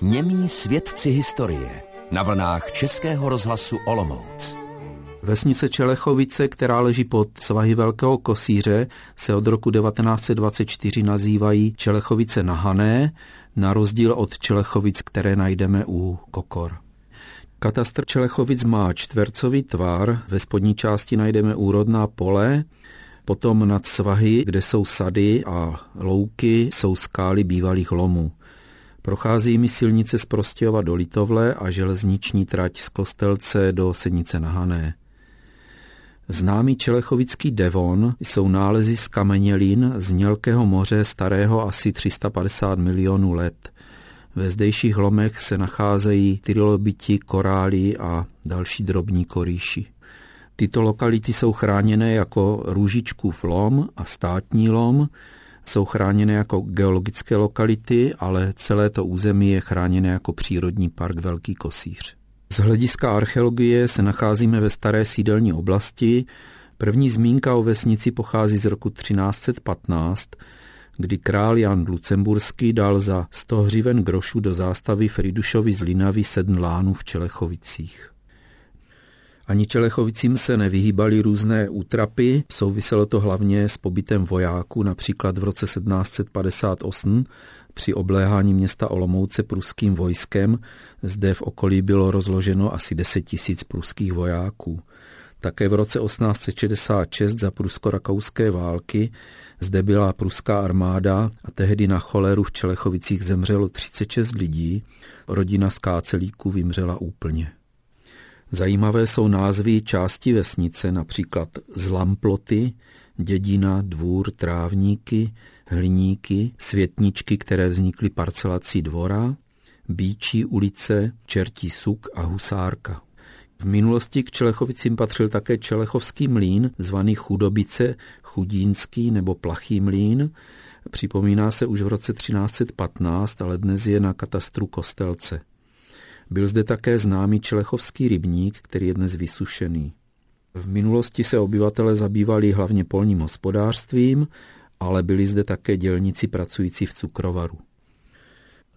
Němí svědci historie na vlnách Českého rozhlasu Olomouc. Vesnice Čelechovice, která leží pod svahy Velkého Kosíře, se od roku 1924 nazývají Čelechovice nahané, na rozdíl od Čelechovic, které najdeme u Kokor. Katastr Čelechovic má čtvercový tvar, ve spodní části najdeme úrodná pole, potom nad svahy, kde jsou sady a louky, jsou skály bývalých lomů. Prochází mi silnice z Prostějova do Litovle a železniční trať z Kostelce do Senice na Hané. Známý čelechovický devon jsou nálezy z kamenělin z mělkého moře starého asi 350 milionů let. Ve zdejších lomech se nacházejí trilobiti, korály a další drobní korýši. Tyto lokality jsou chráněné jako Růžičkův lom a státní lom, jsou chráněné jako geologické lokality, ale celé to území je chráněné jako přírodní park Velký Kosíř. Z hlediska archeologie se nacházíme ve staré sídelní oblasti. První zmínka o vesnici pochází z roku 1315, kdy král Jan Lucemburský dal za 100 hřiven grošů do zástavy Fridušovi z Linavy sedm lánů v Čelechovicích. Ani Čelechovicím se nevyhýbaly různé útrapy, souviselo to hlavně s pobytem vojáků, například v roce 1758 při obléhání města Olomouce pruským vojskem. Zde v okolí bylo rozloženo asi 10 tisíc pruských vojáků. Také v roce 1866 za prusko-rakouské války zde byla pruská armáda a tehdy na choleru v Čelechovicích zemřelo 36 lidí, rodina skácelíků vymřela úplně. Zajímavé jsou názvy části vesnice, například Zlamploty, Dědina, Dvůr, Trávníky, Hliníky, Světničky, které vznikly parcelací dvora, Bíčí ulice, Čertí suk a Husárka. V minulosti k Čelechovicím patřil také Čelechovský mlín, zvaný Chudobice, Chudínský nebo Plachý mlín. Připomíná se už v roce 1315, ale dnes je na katastru Kostelce. Byl zde také známý Čelechovský rybník, který je dnes vysušený. V minulosti se obyvatele zabývali hlavně polním hospodářstvím, ale byli zde také dělníci pracující v cukrovaru.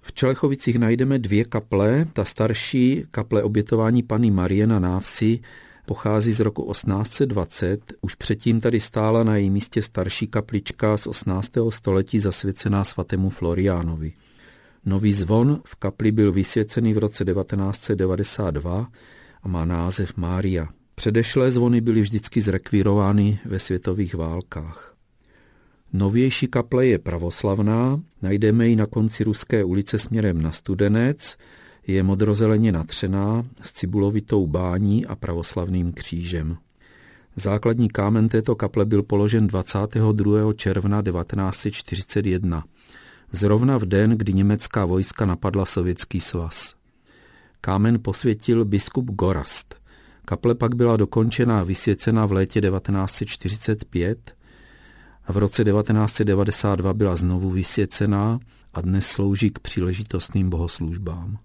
V Čelechovicích najdeme dvě kaple. Ta starší kaple obětování Pany Marie na návsi pochází z roku 1820. Už předtím tady stála na jejím místě starší kaplička z 18. století zasvěcená svatému Floriánovi. Nový zvon v kapli byl vysvěcený v roce 1992 a má název Mária. Předešlé zvony byly vždycky zrekvírovány ve světových válkách. Novější kaple je pravoslavná, najdeme ji na konci Ruské ulice směrem na Studenec, je modrozeleně natřená s cibulovitou bání a pravoslavným křížem. Základní kámen této kaple byl položen 22. června 1941 zrovna v den, kdy německá vojska napadla Sovětský svaz. Kámen posvětil biskup Gorast. Kaple pak byla dokončena a vysvěcena v létě 1945 a v roce 1992 byla znovu vysvěcená a dnes slouží k příležitostným bohoslužbám.